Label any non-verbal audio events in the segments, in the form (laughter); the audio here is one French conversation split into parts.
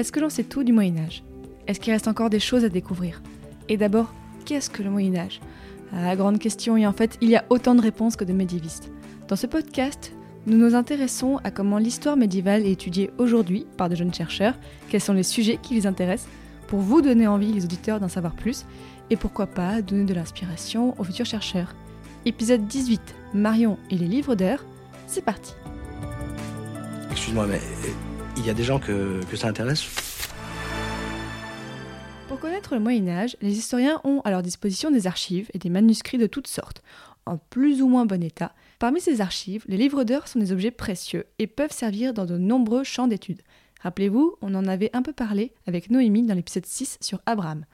Est-ce que l'on sait tout du Moyen Âge? Est-ce qu'il reste encore des choses à découvrir? Et d'abord, qu'est-ce que le Moyen Âge? Ah, grande question, et en fait, il y a autant de réponses que de médiévistes. Dans ce podcast, nous nous intéressons à comment l'histoire médiévale est étudiée aujourd'hui par de jeunes chercheurs, quels sont les sujets qui les intéressent, pour vous donner envie, les auditeurs, d'en savoir plus, et pourquoi pas donner de l'inspiration aux futurs chercheurs. Épisode 18, Marion et les livres d'heures, c'est parti Excuse-moi, mais il y a des gens que, que ça intéresse Pour connaître le Moyen Âge, les historiens ont à leur disposition des archives et des manuscrits de toutes sortes, en plus ou moins bon état. Parmi ces archives, les livres d'heures sont des objets précieux et peuvent servir dans de nombreux champs d'études. Rappelez-vous, on en avait un peu parlé avec Noémie dans l'épisode 6 sur Abraham.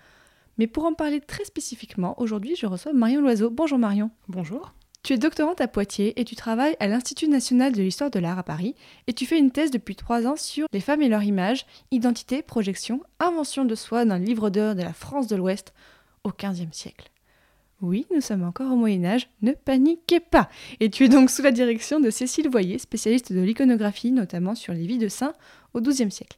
Mais pour en parler très spécifiquement, aujourd'hui je reçois Marion Loiseau. Bonjour Marion. Bonjour. Tu es doctorante à Poitiers et tu travailles à l'Institut national de l'histoire de l'art à Paris et tu fais une thèse depuis trois ans sur les femmes et leur image, identité, projection, invention de soi d'un livre d'heures de la France de l'Ouest au XVe siècle. Oui, nous sommes encore au Moyen Âge, ne paniquez pas Et tu es donc sous la direction de Cécile Voyer, spécialiste de l'iconographie, notamment sur les vies de saints au XIIe siècle.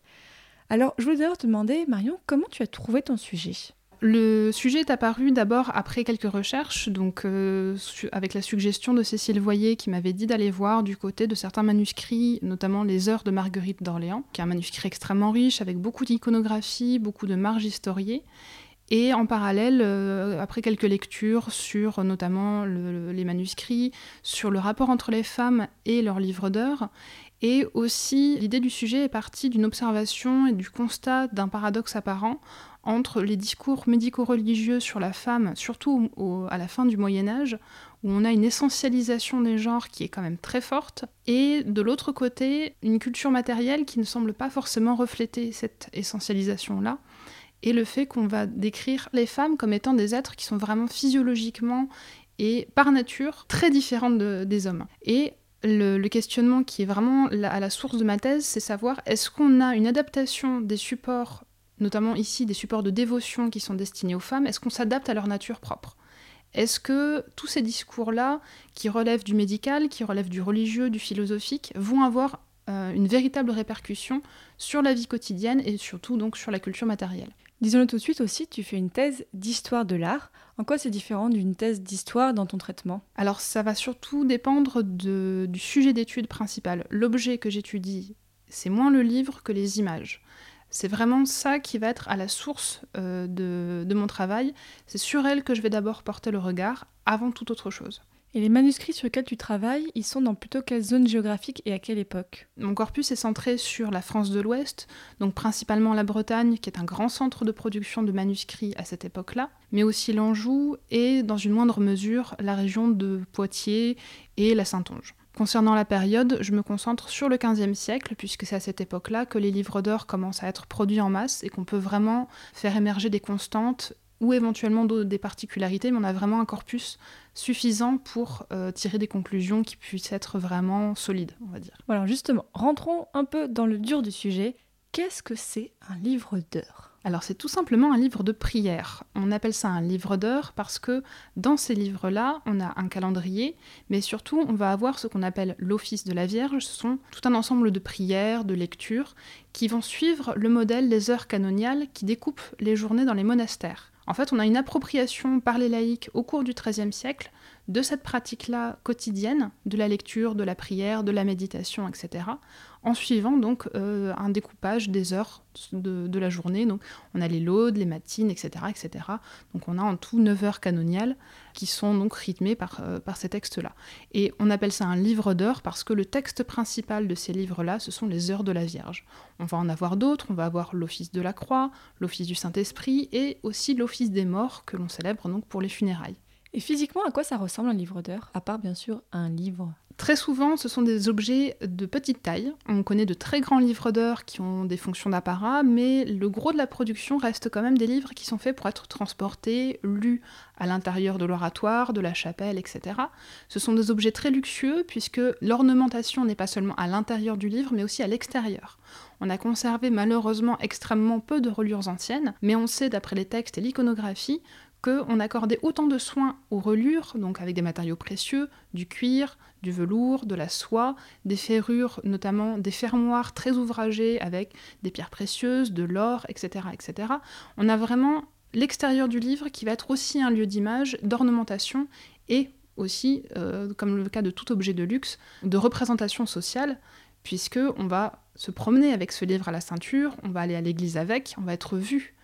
Alors, je voulais d'ailleurs te demander, Marion, comment tu as trouvé ton sujet? Le sujet est apparu d'abord après quelques recherches, donc euh, avec la suggestion de Cécile Voyer qui m'avait dit d'aller voir du côté de certains manuscrits, notamment les Heures de Marguerite d'Orléans, qui est un manuscrit extrêmement riche avec beaucoup d'iconographie, beaucoup de marges historiées. Et en parallèle, euh, après quelques lectures sur notamment les manuscrits, sur le rapport entre les femmes et leurs livres d'heures, et aussi l'idée du sujet est partie d'une observation et du constat d'un paradoxe apparent entre les discours médico-religieux sur la femme, surtout à la fin du Moyen Âge, où on a une essentialisation des genres qui est quand même très forte, et de l'autre côté, une culture matérielle qui ne semble pas forcément refléter cette essentialisation-là et le fait qu'on va décrire les femmes comme étant des êtres qui sont vraiment physiologiquement et par nature très différentes des hommes. Le, questionnement qui est vraiment à la source de ma thèse, c'est savoir est-ce qu'on a une adaptation des supports, notamment ici des supports de dévotion qui sont destinés aux femmes, est-ce qu'on s'adapte à leur nature propre? Est-ce que tous ces discours-là, qui relèvent du médical, qui relèvent du religieux, du philosophique, vont avoir euh, une véritable répercussion sur la vie quotidienne et surtout donc sur la culture matérielle? Disons-le tout de suite aussi, tu fais une thèse d'histoire de l'art. En quoi c'est différent d'une thèse d'histoire dans ton traitement? Alors ça va surtout dépendre du sujet d'étude principal. L'objet que j'étudie, c'est moins le livre que les images. C'est vraiment ça qui va être à la source euh, de, de mon travail. C'est sur elle que je vais d'abord porter le regard avant toute autre chose. Et les manuscrits sur lesquels tu travailles, ils sont dans plutôt quelle zone géographique et à quelle époque Mon corpus est centré sur la France de l'Ouest, donc principalement la Bretagne, qui est un grand centre de production de manuscrits à cette époque-là, mais aussi l'Anjou et, dans une moindre mesure, la région de Poitiers et la Saintonge. Concernant la période, je me concentre sur le XVe siècle, puisque c'est à cette époque-là que les livres d'or commencent à être produits en masse et qu'on peut vraiment faire émerger des constantes ou éventuellement des particularités, mais on a vraiment un corpus suffisant pour euh, tirer des conclusions qui puissent être vraiment solides, on va dire. Voilà, justement, rentrons un peu dans le dur du sujet. Qu'est-ce que c'est un livre d'heures? Alors c'est tout simplement un livre de prière. On appelle ça un livre d'heures parce que dans ces livres-là, on a un calendrier, mais surtout on va avoir ce qu'on appelle l'office de la Vierge. Ce sont tout un ensemble de prières, de lectures, qui vont suivre le modèle des heures canoniales qui découpent les journées dans les monastères. En fait, on a une appropriation par les laïcs au cours du XIIIe siècle de cette pratique-là quotidienne, de la lecture, de la prière, de la méditation, etc., en suivant donc euh, un découpage des heures de, la journée. Donc on a les laudes, les matines, etc., etc. Donc on a en tout 9 heures canoniales qui sont donc rythmées par, euh, par ces textes-là. Et on appelle ça un livre d'heures parce que le texte principal de ces livres-là, ce sont les heures de la Vierge. On va en avoir d'autres, on va avoir l'office de la croix, l'office du Saint-Esprit et aussi l'office des morts que l'on célèbre donc pour les funérailles. Et physiquement, à quoi ça ressemble un livre d'heures? À part bien sûr un livre Très souvent, ce sont des objets de petite taille. On connaît de très grands livres d'heures qui ont des fonctions d'apparat, mais le gros de la production reste quand même des livres qui sont faits pour être transportés, lus à l'intérieur de l'oratoire, de la chapelle, etc. Ce sont des objets très luxueux puisque l'ornementation n'est pas seulement à l'intérieur du livre, mais aussi à l'extérieur. On a conservé malheureusement extrêmement peu de reliures anciennes, mais on sait d'après les textes et l'iconographie qu'on accordait autant de soins aux reliures, donc avec des matériaux précieux, du cuir, du velours, de la soie, des ferrures, notamment des fermoirs très ouvragés avec des pierres précieuses, de l'or, etc., etc. On a vraiment l'extérieur du livre qui va être aussi un lieu d'image, d'ornementation et aussi, euh, comme le cas de tout objet de luxe, de représentation sociale, puisque on va se promener avec ce livre à la ceinture, on va aller à l'église avec, on va être vu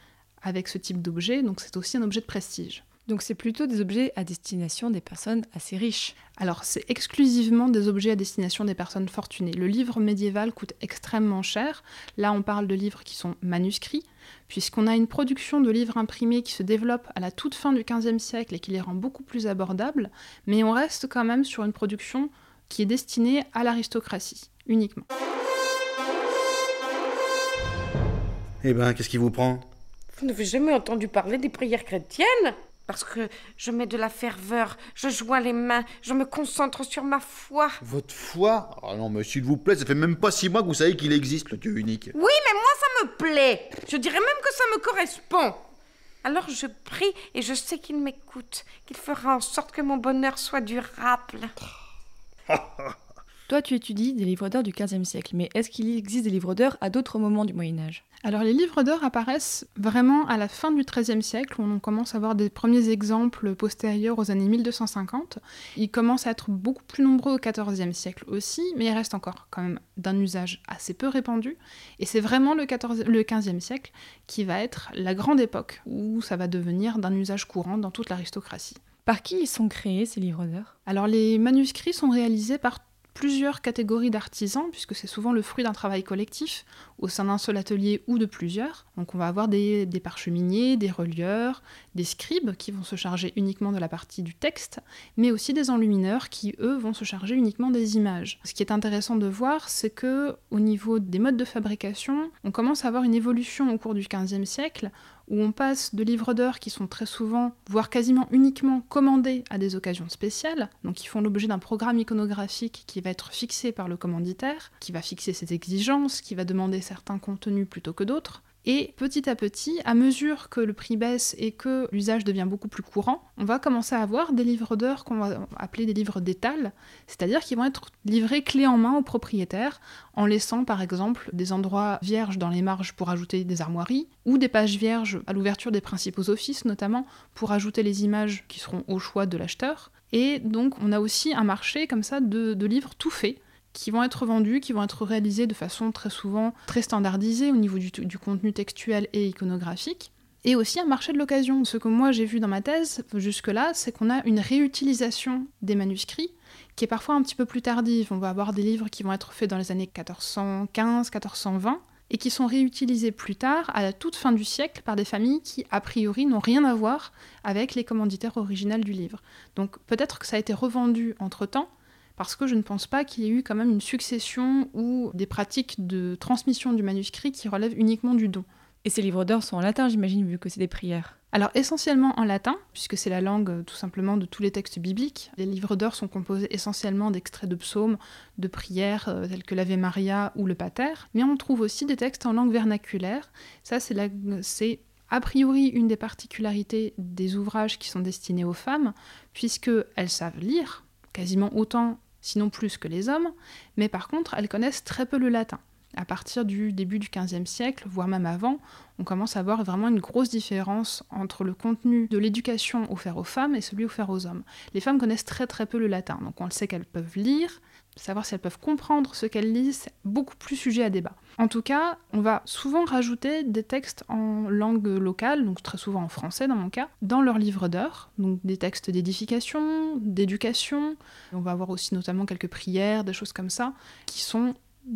avec ce type d'objet, donc c'est aussi un objet de prestige. Donc c'est plutôt des objets à destination des personnes assez riches. Alors c'est exclusivement des objets à destination des personnes fortunées. Le livre médiéval coûte extrêmement cher. Là on parle de livres qui sont manuscrits, puisqu'on a une production de livres imprimés qui se développe à la toute fin du XVe siècle et qui les rend beaucoup plus abordables, mais on reste quand même sur une production qui est destinée à l'aristocratie uniquement. Eh ben, qu'est-ce qui vous prend? Vous n'avez jamais entendu parler des prières chrétiennes? Parce que je mets de la ferveur, je joins les mains, je me concentre sur ma foi. Votre foi? Ah non, mais s'il vous plaît, ça fait même pas six mois que vous savez qu'il existe, le Dieu unique. Oui, mais moi ça me plaît. Je dirais même que ça me correspond. Alors je prie et je sais qu'il m'écoute, qu'il fera en sorte que mon bonheur soit durable. (laughs) Toi, tu étudies des livres d'heures du XVe siècle, mais est-ce qu'il existe des livres d'heures à d'autres moments du Moyen Âge? Alors les livres d'heures apparaissent vraiment à la fin du XIIIe siècle, où on commence à avoir des premiers exemples postérieurs aux années 1250. Ils commencent à être beaucoup plus nombreux au XIVe siècle aussi, mais ils restent encore quand même d'un usage assez peu répandu. Et c'est vraiment le, 14... le XVe siècle qui va être la grande époque, où ça va devenir d'un usage courant dans toute l'aristocratie. Par qui ils sont créés, ces livres d'heures Alors les manuscrits sont réalisés par plusieurs catégories d'artisans, puisque c'est souvent le fruit d'un travail collectif au sein d'un seul atelier ou de plusieurs. Donc on va avoir des, parcheminiers, des relieurs, des scribes qui vont se charger uniquement de la partie du texte, mais aussi des enlumineurs qui, eux, vont se charger uniquement des images. Ce qui est intéressant de voir, c'est que au niveau des modes de fabrication, on commence à avoir une évolution au cours du XVe siècle où on passe de livres d'heures qui sont très souvent, voire quasiment uniquement commandés à des occasions spéciales, donc qui font l'objet d'un programme iconographique qui va être fixé par le commanditaire, qui va fixer ses exigences, qui va demander certains contenus plutôt que d'autres, et petit à petit, à mesure que le prix baisse et que l'usage devient beaucoup plus courant, on va commencer à avoir des livres d'heures qu'on va appeler des livres d'étal, c'est-à-dire qui vont être livrés clé en main aux propriétaires, en laissant par exemple des endroits vierges dans les marges pour ajouter des armoiries, ou des pages vierges à l'ouverture des principaux offices notamment, pour ajouter les images qui seront au choix de l'acheteur. Et donc on a aussi un marché comme ça de, de livres tout faits, qui vont être vendus, qui vont être réalisés de façon très souvent très standardisée au niveau du, contenu textuel et iconographique. Et aussi un marché de l'occasion. Ce que moi j'ai vu dans ma thèse jusque-là, c'est qu'on a une réutilisation des manuscrits qui est parfois un petit peu plus tardive. On va avoir des livres qui vont être faits dans les années 1415, 1420 et qui sont réutilisés plus tard, à la toute fin du siècle, par des familles qui, a priori, n'ont rien à voir avec les commanditaires originales du livre. Donc peut-être que ça a été revendu entre-temps, parce que je ne pense pas qu'il y ait eu quand même une succession ou des pratiques de transmission du manuscrit qui relèvent uniquement du don. Et ces livres d'heures sont en latin, j'imagine, vu que c'est des prières. Alors essentiellement en latin, puisque c'est la langue tout simplement de tous les textes bibliques. Les livres d'heures sont composés essentiellement d'extraits de psaumes, de prières euh, telles que l'Ave Maria ou le Pater, mais on trouve aussi des textes en langue vernaculaire. Ça, c'est la... c'est a priori une des particularités des ouvrages qui sont destinés aux femmes, puisqu'elles savent lire quasiment autant sinon plus que les hommes, mais par contre, elles connaissent très peu le latin. À partir du début du XVe siècle, voire même avant, on commence à voir vraiment une grosse différence entre le contenu de l'éducation offert aux femmes et celui offert aux hommes. Les femmes connaissent très très peu le latin, donc on le sait qu'elles peuvent lire, savoir si elles peuvent comprendre ce qu'elles lisent, c'est beaucoup plus sujet à débat. En tout cas, on va souvent rajouter des textes en langue locale, donc très souvent en français dans mon cas, dans leurs livres d'heures, donc des textes d'édification, d'éducation. On va avoir aussi notamment quelques prières, des choses comme ça, qui sont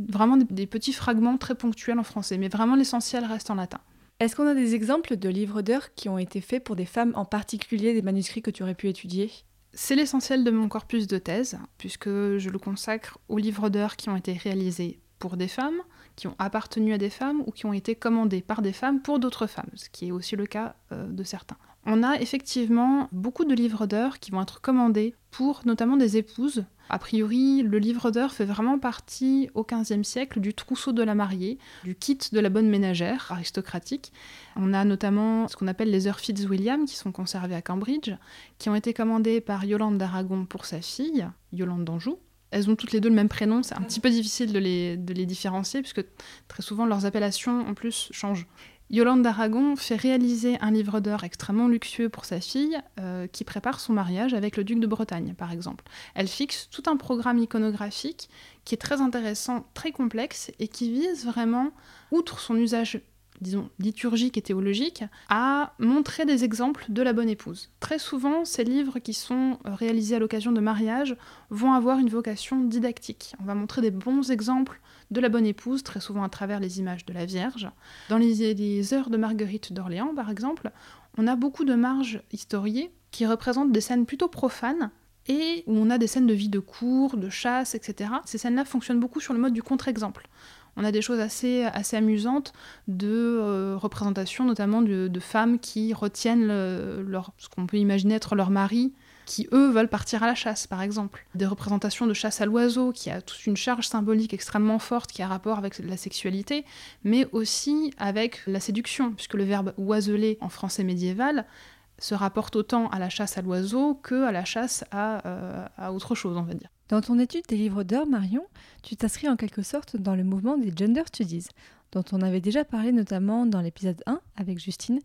vraiment des petits fragments très ponctuels en français, mais vraiment l'essentiel reste en latin. Est-ce qu'on a des exemples de livres d'heures qui ont été faits pour des femmes en particulier, des manuscrits que tu aurais pu étudier? C'est l'essentiel de mon corpus de thèse, puisque je le consacre aux livres d'heures qui ont été réalisés pour des femmes, qui ont appartenu à des femmes ou qui ont été commandés par des femmes pour d'autres femmes, ce qui est aussi le cas euh, de certains. On a effectivement beaucoup de livres d'heures qui vont être commandés pour notamment des épouses. A priori, le livre d'heures fait vraiment partie au XVe siècle du trousseau de la mariée, du kit de la bonne ménagère aristocratique. On a notamment ce qu'on appelle les heures Fitzwilliam qui sont conservées à Cambridge, qui ont été commandées par Yolande d'Aragon pour sa fille, Yolande d'Anjou, elles ont toutes les deux le même prénom, c'est un petit peu difficile de les, de les différencier, puisque très souvent leurs appellations en plus changent. Yolande d'Aragon fait réaliser un livre d'heures extrêmement luxueux pour sa fille, euh, qui prépare son mariage avec le duc de Bretagne, par exemple. Elle fixe tout un programme iconographique qui est très intéressant, très complexe, et qui vise vraiment, outre son usage disons, liturgique et théologique, à montrer des exemples de la bonne épouse. Très souvent, ces livres qui sont euh, réalisés à l'occasion de mariage vont avoir une vocation didactique. On va montrer des bons exemples de la bonne épouse, très souvent à travers les images de la Vierge. Dans les, les heures de Marguerite d'Orléans, par exemple, on a beaucoup de marges historiées qui représentent des scènes plutôt profanes, et où on a des scènes de vie de cour, de chasse, etc. Ces scènes-là fonctionnent beaucoup sur le mode du contre-exemple on a des choses assez, assez amusantes de euh, représentation, notamment de, femmes qui retiennent ce qu'on peut imaginer être leur mari, qui eux veulent partir à la chasse, par exemple. Des représentations de chasse à l'oiseau, qui a toute une charge symbolique extrêmement forte qui a rapport avec la sexualité, mais aussi avec la séduction, puisque le verbe oiseler en français médiéval se rapporte autant à la chasse à l'oiseau que à la chasse à, euh, à autre chose, on va dire. Dans ton étude des livres d'heures, Marion, tu t'inscris en quelque sorte dans le mouvement des Gender Studies, dont on avait déjà parlé notamment dans l'épisode 1 avec Justine.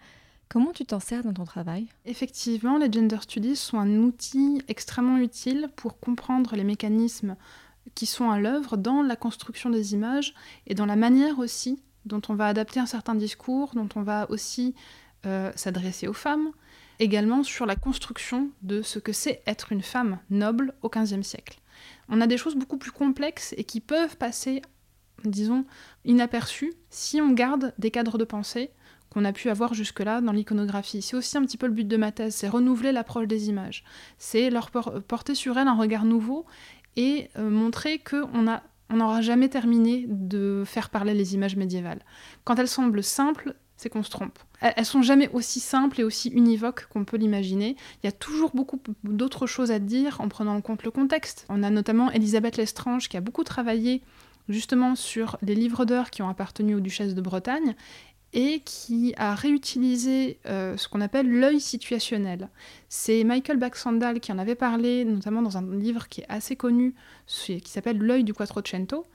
Comment tu t'en sers dans ton travail? Effectivement, les Gender Studies sont un outil extrêmement utile pour comprendre les mécanismes qui sont à l'œuvre dans la construction des images et dans la manière aussi dont on va adapter un certain discours, dont on va aussi euh, s'adresser aux femmes, également sur la construction de ce que c'est être une femme noble au XVe siècle on a des choses beaucoup plus complexes et qui peuvent passer, disons, inaperçues si on garde des cadres de pensée qu'on a pu avoir jusque-là dans l'iconographie. C'est aussi un petit peu le but de ma thèse, c'est renouveler l'approche des images. C'est leur porter sur elles un regard nouveau et euh, montrer qu'on on n'aura jamais terminé de faire parler les images médiévales. Quand elles semblent simples, c'est qu'on se trompe. Elles sont jamais aussi simples et aussi univoques qu'on peut l'imaginer. Il y a toujours beaucoup d'autres choses à dire en prenant en compte le contexte. On a notamment Elisabeth Lestrange qui a beaucoup travaillé justement sur les livres d'heures qui ont appartenu aux duchesses de Bretagne et qui a réutilisé euh, ce qu'on appelle l'œil situationnel. C'est Michael Baxandal qui en avait parlé, notamment dans un livre qui est assez connu, qui s'appelle L'œil du Quattrocento,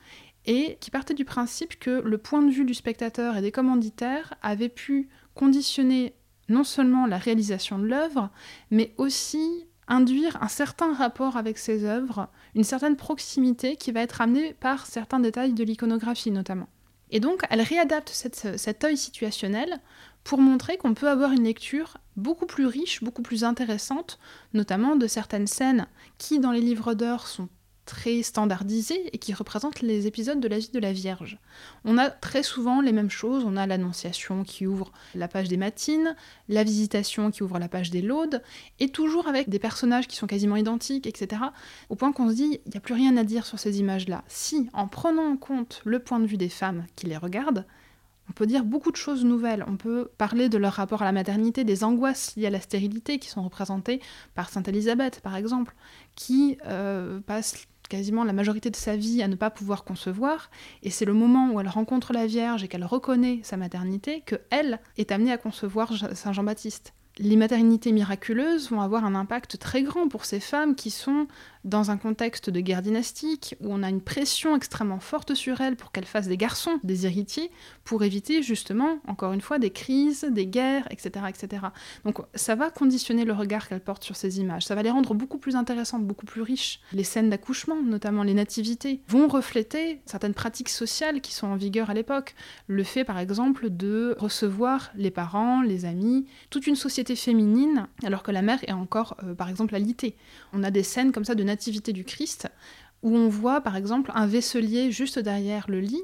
et qui partait du principe que le point de vue du spectateur et des commanditaires avait pu conditionner non seulement la réalisation de l'œuvre, mais aussi induire un certain rapport avec ces œuvres, une certaine proximité qui va être amenée par certains détails de l'iconographie notamment. Et donc elle réadapte cet œil situationnel pour montrer qu'on peut avoir une lecture beaucoup plus riche, beaucoup plus intéressante, notamment de certaines scènes qui dans les livres d'heures sont très standardisé et qui représente les épisodes de la vie de la Vierge. On a très souvent les mêmes choses, on a l'Annonciation qui ouvre la page des matines, la Visitation qui ouvre la page des laudes, et toujours avec des personnages qui sont quasiment identiques, etc. Au point qu'on se dit, il n'y a plus rien à dire sur ces images-là. Si, en prenant en compte le point de vue des femmes qui les regardent, on peut dire beaucoup de choses nouvelles. On peut parler de leur rapport à la maternité, des angoisses liées à la stérilité qui sont représentées par Sainte Élisabeth, par exemple, qui euh, passe quasiment la majorité de sa vie à ne pas pouvoir concevoir, et c'est le moment où elle rencontre la Vierge et qu'elle reconnaît sa maternité que elle est amenée à concevoir Saint Jean-Baptiste. Les maternités miraculeuses vont avoir un impact très grand pour ces femmes qui sont dans un contexte de guerre dynastique où on a une pression extrêmement forte sur elles pour qu'elles fassent des garçons, des héritiers, pour éviter justement, encore une fois, des crises, des guerres, etc. etc. Donc ça va conditionner le regard qu'elles portent sur ces images, ça va les rendre beaucoup plus intéressantes, beaucoup plus riches. Les scènes d'accouchement, notamment les nativités, vont refléter certaines pratiques sociales qui sont en vigueur à l'époque. Le fait par exemple de recevoir les parents, les amis, toute une société féminine, alors que la mère est encore, euh, par exemple, alitée. On a des scènes comme ça de nativité du Christ, où on voit, par exemple, un vaisselier juste derrière le lit,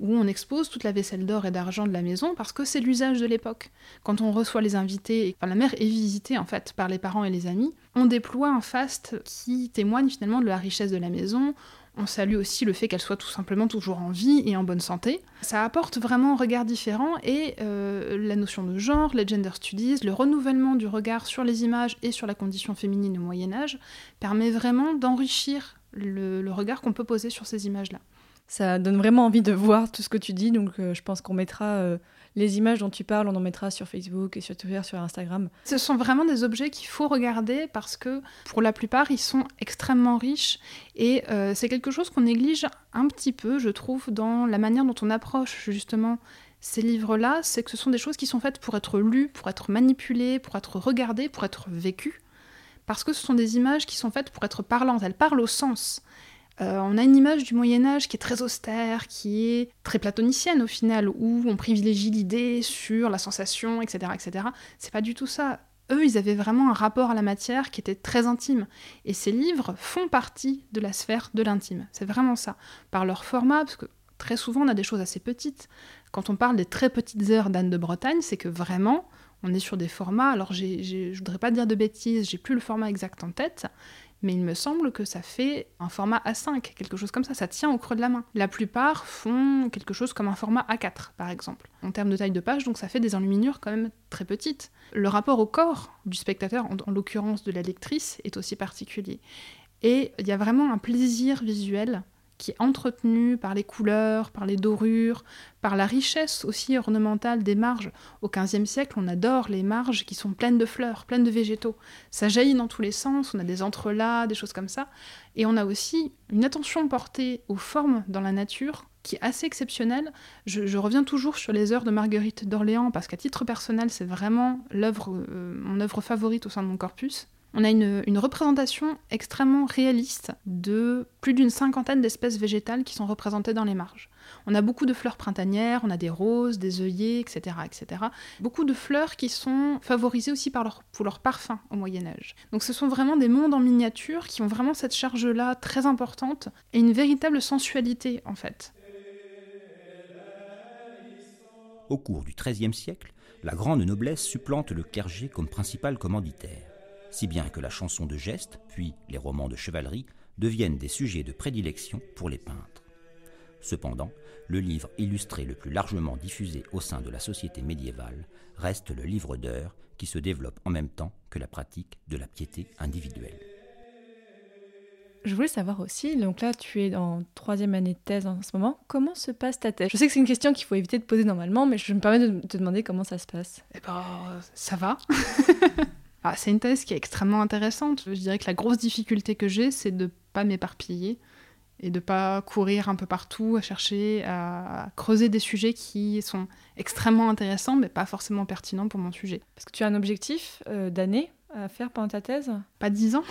où on expose toute la vaisselle d'or et d'argent de la maison parce que c'est l'usage de l'époque. Quand on reçoit les invités, enfin la mère est visitée en fait par les parents et les amis, on déploie un faste qui témoigne finalement de la richesse de la maison. On salue aussi le fait qu'elle soit tout simplement toujours en vie et en bonne santé. Ça apporte vraiment un regard différent et euh, la notion de genre, les gender studies, le renouvellement du regard sur les images et sur la condition féminine au Moyen Âge permet vraiment d'enrichir le, regard qu'on peut poser sur ces images-là. Ça donne vraiment envie de voir tout ce que tu dis, donc euh, je pense qu'on mettra euh, les images dont tu parles, on en mettra sur Facebook et sur Twitter, sur Instagram. Ce sont vraiment des objets qu'il faut regarder parce que pour la plupart, ils sont extrêmement riches et euh, c'est quelque chose qu'on néglige un petit peu, je trouve, dans la manière dont on approche justement ces livres-là, c'est que ce sont des choses qui sont faites pour être lues, pour être manipulées, pour être regardées, pour être vécues. Parce que ce sont des images qui sont faites pour être parlantes, elles parlent au sens. Euh, on a une image du Moyen Âge qui est très austère, qui est très platonicienne au final, où on privilégie l'idée sur la sensation, etc., etc. C'est pas du tout ça. Eux, ils avaient vraiment un rapport à la matière qui était très intime. Et ces livres font partie de la sphère de l'intime. C'est vraiment ça. Par leur format, parce que très souvent, on a des choses assez petites. Quand on parle des très petites heures d'Anne de Bretagne, c'est que vraiment, on est sur des formats. Alors, je voudrais pas dire de bêtises, j'ai plus le format exact en tête, mais il me semble que ça fait un format A5, quelque chose comme ça, ça tient au creux de la main. La plupart font quelque chose comme un format A4, par exemple, en termes de taille de page, donc ça fait des enluminures quand même très petites. Le rapport au corps du spectateur, en, en l'occurrence de la lectrice, est aussi particulier. Et il y a vraiment un plaisir visuel qui est entretenu par les couleurs, par les dorures, par la richesse aussi ornementale des marges. Au XVe siècle, on adore les marges qui sont pleines de fleurs, pleines de végétaux. Ça jaillit dans tous les sens, on a des entrelacs, des choses comme ça. Et on a aussi une attention portée aux formes dans la nature qui est assez exceptionnelle. Je, reviens toujours sur les heures de Marguerite d'Orléans parce qu'à titre personnel, c'est vraiment euh, mon œuvre favorite au sein de mon corpus. On a une, représentation extrêmement réaliste de plus d'une cinquantaine d'espèces végétales qui sont représentées dans les marges. On a beaucoup de fleurs printanières, on a des roses, des œillets, etc., etc. Beaucoup de fleurs qui sont favorisées aussi pour leur parfum au Moyen Âge. Donc ce sont vraiment des mondes en miniature qui ont vraiment cette charge-là très importante et une véritable sensualité en fait. Au cours du XIIIe siècle, la grande noblesse supplante le clergé comme principal commanditaire, si bien que la chanson de geste, puis les romans de chevalerie, deviennent des sujets de prédilection pour les peintres. Cependant, le livre illustré le plus largement diffusé au sein de la société médiévale reste le livre d'heures qui se développe en même temps que la pratique de la piété individuelle. Je voulais savoir aussi, donc là tu es en troisième année de thèse en ce moment, comment se passe ta thèse? Je sais que c'est une question qu'il faut éviter de poser normalement, mais je me permets de te demander comment ça se passe. Eh ben, ça va. (laughs) ah, c'est une thèse qui est extrêmement intéressante. Je dirais que la grosse difficulté que j'ai, c'est de pas m'éparpiller et de pas courir un peu partout à chercher à creuser des sujets qui sont extrêmement intéressants mais pas forcément pertinents pour mon sujet. Parce que tu as un objectif euh, d'année à faire pendant ta thèse? Pas dix ans.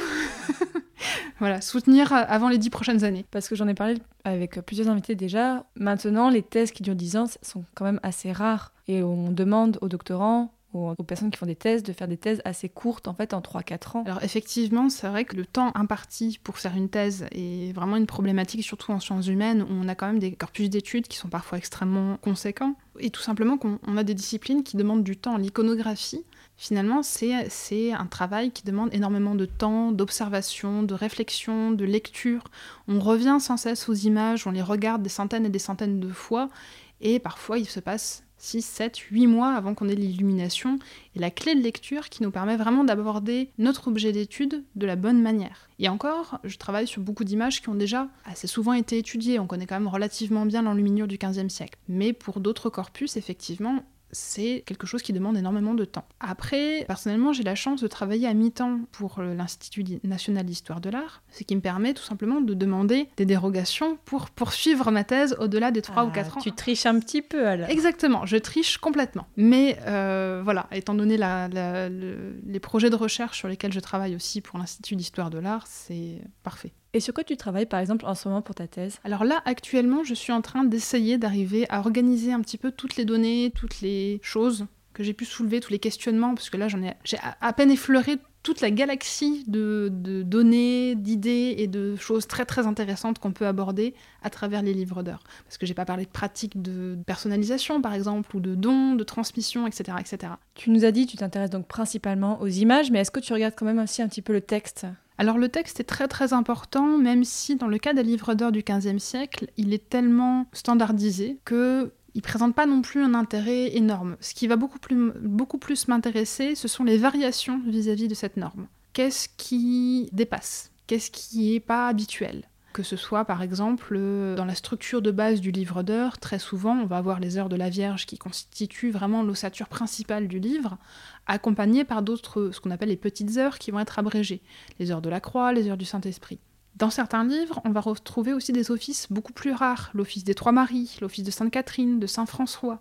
(laughs) voilà, soutenir avant les dix prochaines années. Parce que j'en ai parlé avec plusieurs invités déjà. Maintenant, les thèses qui durent 10 ans sont quand même assez rares. Et on demande aux doctorants, aux, personnes qui font des thèses, de faire des thèses assez courtes, en fait, en 3-4 ans. Alors effectivement, c'est vrai que le temps imparti pour faire une thèse est vraiment une problématique, surtout en sciences humaines, où on a quand même des corpus d'études qui sont parfois extrêmement conséquents. Et tout simplement qu'on on a des disciplines qui demandent du temps. L'iconographie, finalement, c'est un travail qui demande énormément de temps, d'observation, de réflexion, de lecture. On revient sans cesse aux images, on les regarde des centaines et des centaines de fois, et parfois il se passe 6, 7, 8 mois avant qu'on ait l'illumination, et la clé de lecture qui nous permet vraiment d'aborder notre objet d'étude de la bonne manière. Et encore, je travaille sur beaucoup d'images qui ont déjà assez souvent été étudiées, on connaît quand même relativement bien l'enluminure du XVe siècle. Mais pour d'autres corpus, effectivement, c'est quelque chose qui demande énormément de temps. Après, personnellement, j'ai la chance de travailler à mi-temps pour l'Institut national d'histoire de l'art, ce qui me permet tout simplement de demander des dérogations pour poursuivre ma thèse au-delà des 3 Ah, ou 4 ans. Tu triches un petit peu alors. Exactement, je triche complètement. Mais euh, voilà, étant donné la- la- le- les projets de recherche sur lesquels je travaille aussi pour l'Institut d'histoire de l'art, c'est parfait. Et sur quoi tu travailles par exemple en ce moment pour ta thèse? Alors là, actuellement, je suis en train d'essayer d'arriver à organiser un petit peu toutes les données, toutes les choses que j'ai pu soulever, tous les questionnements, parce que là, j'en ai, j'ai à peine effleuré toute la galaxie de, données, d'idées et de choses très très intéressantes qu'on peut aborder à travers les livres d'heures. Parce que j'ai pas parlé de pratiques de personnalisation par exemple, ou de dons, de transmission, etc. etc. Tu nous as dit, tu t'intéresses donc principalement aux images, mais est-ce que tu regardes quand même aussi un petit peu le texte? Alors le texte est très très important, même si dans le cas des livres d'heures du XVe siècle, il est tellement standardisé que il présente pas non plus un intérêt énorme. Ce qui va beaucoup plus, beaucoup plus m'intéresser, ce sont les variations vis-à-vis de cette norme. Qu'est-ce qui dépasse? Qu'est-ce qui est pas habituel? Que ce soit par exemple euh, dans la structure de base du livre d'heures, très souvent on va avoir les heures de la Vierge qui constituent vraiment l'ossature principale du livre, accompagnées par d'autres, ce qu'on appelle les petites heures qui vont être abrégées, les heures de la Croix, les heures du Saint-Esprit. Dans certains livres, on va retrouver aussi des offices beaucoup plus rares, l'office des Trois Maries, l'office de Sainte Catherine, de Saint François,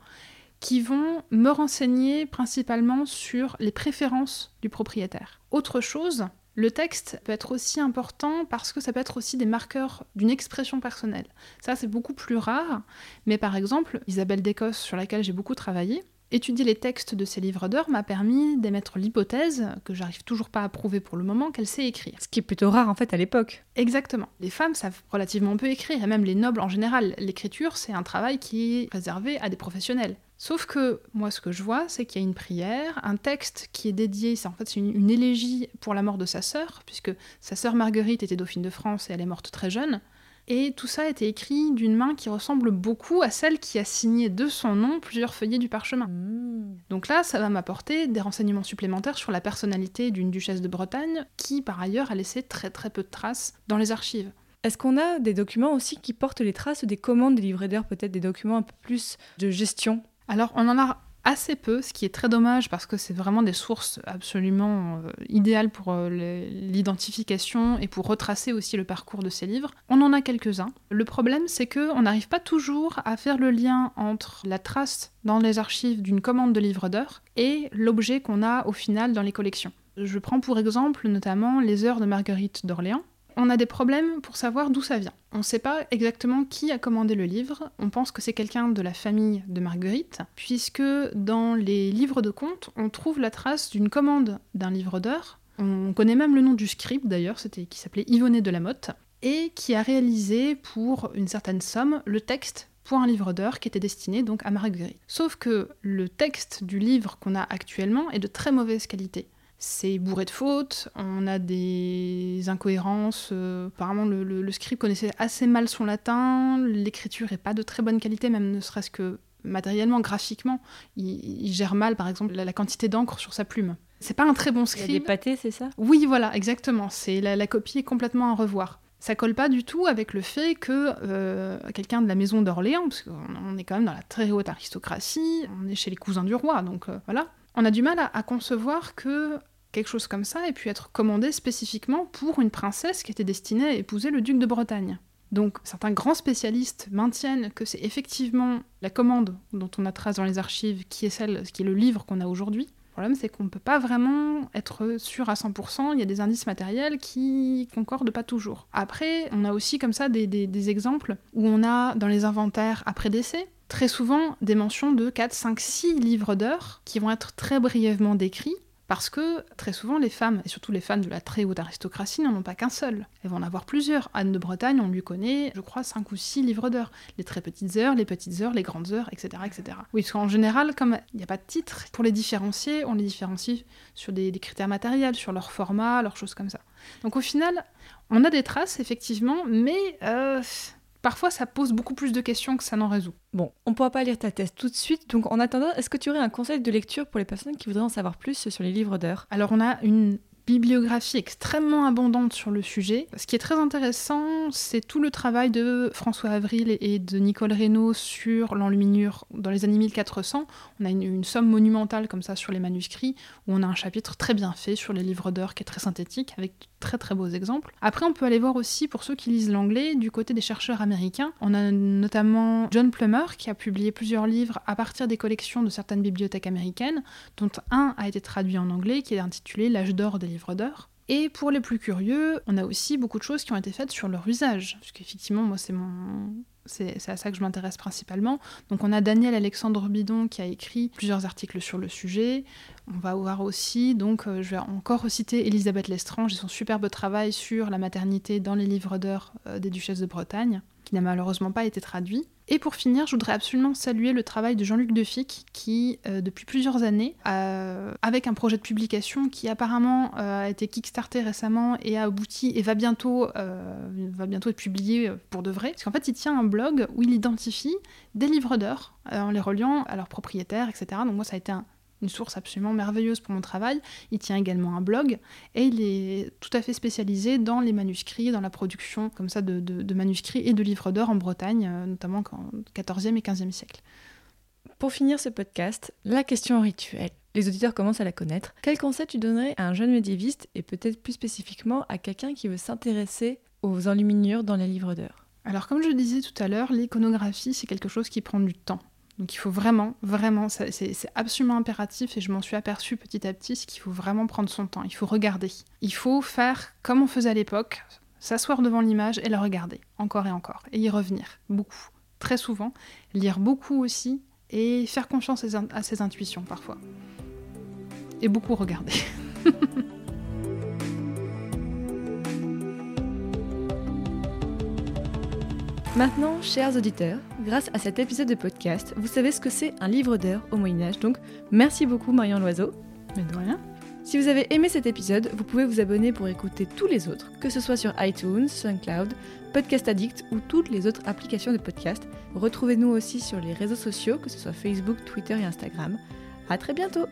qui vont me renseigner principalement sur les préférences du propriétaire. Autre chose, le texte peut être aussi important parce que ça peut être aussi des marqueurs d'une expression personnelle. Ça, c'est beaucoup plus rare, mais par exemple, Isabelle d'Écosse, sur laquelle j'ai beaucoup travaillé, Étudier les textes de ces livres d'heures m'a permis d'émettre l'hypothèse, que j'arrive toujours pas à prouver pour le moment, qu'elle sait écrire. Ce qui est plutôt rare en fait à l'époque. Exactement. Les femmes savent relativement peu écrire, et même les nobles en général. L'écriture, c'est un travail qui est réservé à des professionnels. Sauf que moi, ce que je vois, c'est qu'il y a une prière, un texte qui est dédié, c'est en fait une, une, élégie pour la mort de sa sœur, puisque sa sœur Marguerite était dauphine de France et elle est morte très jeune. Et tout ça a été écrit d'une main qui ressemble beaucoup à celle qui a signé de son nom plusieurs feuillets du parchemin. Mmh. Donc là, ça va m'apporter des renseignements supplémentaires sur la personnalité d'une duchesse de Bretagne, qui par ailleurs a laissé très très peu de traces dans les archives. Est-ce qu'on a des documents aussi qui portent les traces des commandes des d'heures, peut-être des documents un peu plus de gestion Alors on en a assez peu, ce qui est très dommage parce que c'est vraiment des sources absolument euh, idéales pour euh, l'identification et pour retracer aussi le parcours de ces livres. On en a quelques-uns. Le problème, c'est que on n'arrive pas toujours à faire le lien entre la trace dans les archives d'une commande de livre d'heures et l'objet qu'on a au final dans les collections. Je prends pour exemple notamment les heures de Marguerite d'Orléans, on a des problèmes pour savoir d'où ça vient. On ne sait pas exactement qui a commandé le livre, on pense que c'est quelqu'un de la famille de Marguerite, puisque dans les livres de contes, on trouve la trace d'une commande d'un livre d'heures. On connaît même le nom du scribe d'ailleurs, c'était qui s'appelait Yvonnet de la Motte, et qui a réalisé pour une certaine somme le texte pour un livre d'heures qui était destiné donc à Marguerite. Sauf que le texte du livre qu'on a actuellement est de très mauvaise qualité c'est bourré de fautes, on a des incohérences. Euh, apparemment, le, script connaissait assez mal son latin, l'écriture est pas de très bonne qualité, même ne serait-ce que matériellement, graphiquement. Il, gère mal, par exemple, la, quantité d'encre sur sa plume. C'est pas un très bon script. Il y a des pâtés, c'est ça? Oui, voilà, exactement. C'est la, copie est complètement à revoir. Ça colle pas du tout avec le fait que euh, quelqu'un de la maison d'Orléans, parce qu'on est quand même dans la très haute aristocratie, on est chez les cousins du roi, donc euh, voilà. On a du mal à concevoir que quelque chose comme ça ait pu être commandé spécifiquement pour une princesse qui était destinée à épouser le duc de Bretagne. Donc certains grands spécialistes maintiennent que c'est effectivement la commande dont on a trace dans les archives qui est celle, qui est le livre qu'on a aujourd'hui. Le problème c'est qu'on ne peut pas vraiment être sûr à 100%, il y a des indices matériels qui concordent pas toujours. Après, on a aussi comme ça des, des exemples où on a dans les inventaires après décès, très souvent des mentions de 4, 5, 6 livres d'heures qui vont être très brièvement décrits parce que très souvent, les femmes, et surtout les femmes de la très haute aristocratie, n'en ont pas qu'un seul. Elles vont en avoir plusieurs. Anne de Bretagne, on lui connaît, je crois, cinq ou six livres d'heures. Les très petites heures, les petites heures, les grandes heures, etc. etc. Oui, parce qu'en général, comme il n'y a pas de titre, pour les différencier, on les différencie sur des, critères matériels, sur leur format, leurs choses comme ça. Donc au final, on a des traces, effectivement, mais... Euh, parfois ça pose beaucoup plus de questions que ça n'en résout. Bon, on ne pourra pas lire ta thèse tout de suite, donc en attendant, est-ce que tu aurais un conseil de lecture pour les personnes qui voudraient en savoir plus sur les livres d'heures? Alors on a une bibliographie extrêmement abondante sur le sujet. Ce qui est très intéressant, c'est tout le travail de François Avril et de Nicole Reynaud sur l'enluminure dans les années 1400. On a une, somme monumentale comme ça sur les manuscrits, où on a un chapitre très bien fait sur les livres d'heures qui est très synthétique, avec très très beaux exemples. Après, on peut aller voir aussi, pour ceux qui lisent l'anglais, du côté des chercheurs américains. On a notamment John Plummer, qui a publié plusieurs livres à partir des collections de certaines bibliothèques américaines, dont un a été traduit en anglais, qui est intitulé L'âge d'or des livres d'heures. Et pour les plus curieux, on a aussi beaucoup de choses qui ont été faites sur leur usage. Parce qu'effectivement, moi, c'est mon, c'est à ça que je m'intéresse principalement. Donc on a Daniel Alexandre Bidon qui a écrit plusieurs articles sur le sujet. On va voir aussi, donc euh, je vais encore citer Elisabeth Lestrange et son superbe travail sur la maternité dans les livres d'heures des duchesses de Bretagne, qui n'a malheureusement pas été traduit. Et pour finir, je voudrais absolument saluer le travail de Jean-Luc Defic, qui, euh, depuis plusieurs années, avec un projet de publication qui apparemment a été kickstarté récemment et a abouti et va bientôt, va bientôt être publié pour de vrai, parce qu'en fait, il tient un blog où il identifie des livres d'heures en les reliant à leurs propriétaires, etc. Donc moi, ça a été un, une source absolument merveilleuse pour mon travail. Il tient également un blog et il est tout à fait spécialisé dans les manuscrits, dans la production comme ça de, manuscrits et de livres d'or en Bretagne, euh, notamment au XIVe et XVe siècle. Pour finir ce podcast, la question rituelle. Les auditeurs commencent à la connaître. Quel conseil tu donnerais à un jeune médiéviste et peut-être plus spécifiquement à quelqu'un qui veut s'intéresser aux enluminures dans les livres d'heures Alors comme je disais tout à l'heure, l'iconographie c'est quelque chose qui prend du temps. Donc il faut vraiment, vraiment, c'est absolument impératif et je m'en suis aperçue petit à petit, c'est qu'il faut vraiment prendre son temps, il faut regarder. Il faut faire comme on faisait à l'époque, s'asseoir devant l'image et la regarder, encore et encore, et y revenir, beaucoup, très souvent, lire beaucoup aussi et faire confiance à ses intuitions parfois. Et beaucoup regarder. (laughs) Maintenant, chers auditeurs, grâce à cet épisode de podcast, vous savez ce que c'est un livre d'heures au Moyen Âge. Donc, merci beaucoup Marion Loiseau. Mais de rien. Si vous avez aimé cet épisode, vous pouvez vous abonner pour écouter tous les autres, que ce soit sur iTunes, SoundCloud, Podcast Addict ou toutes les autres applications de podcast. Retrouvez-nous aussi sur les réseaux sociaux, que ce soit Facebook, Twitter et Instagram. À très bientôt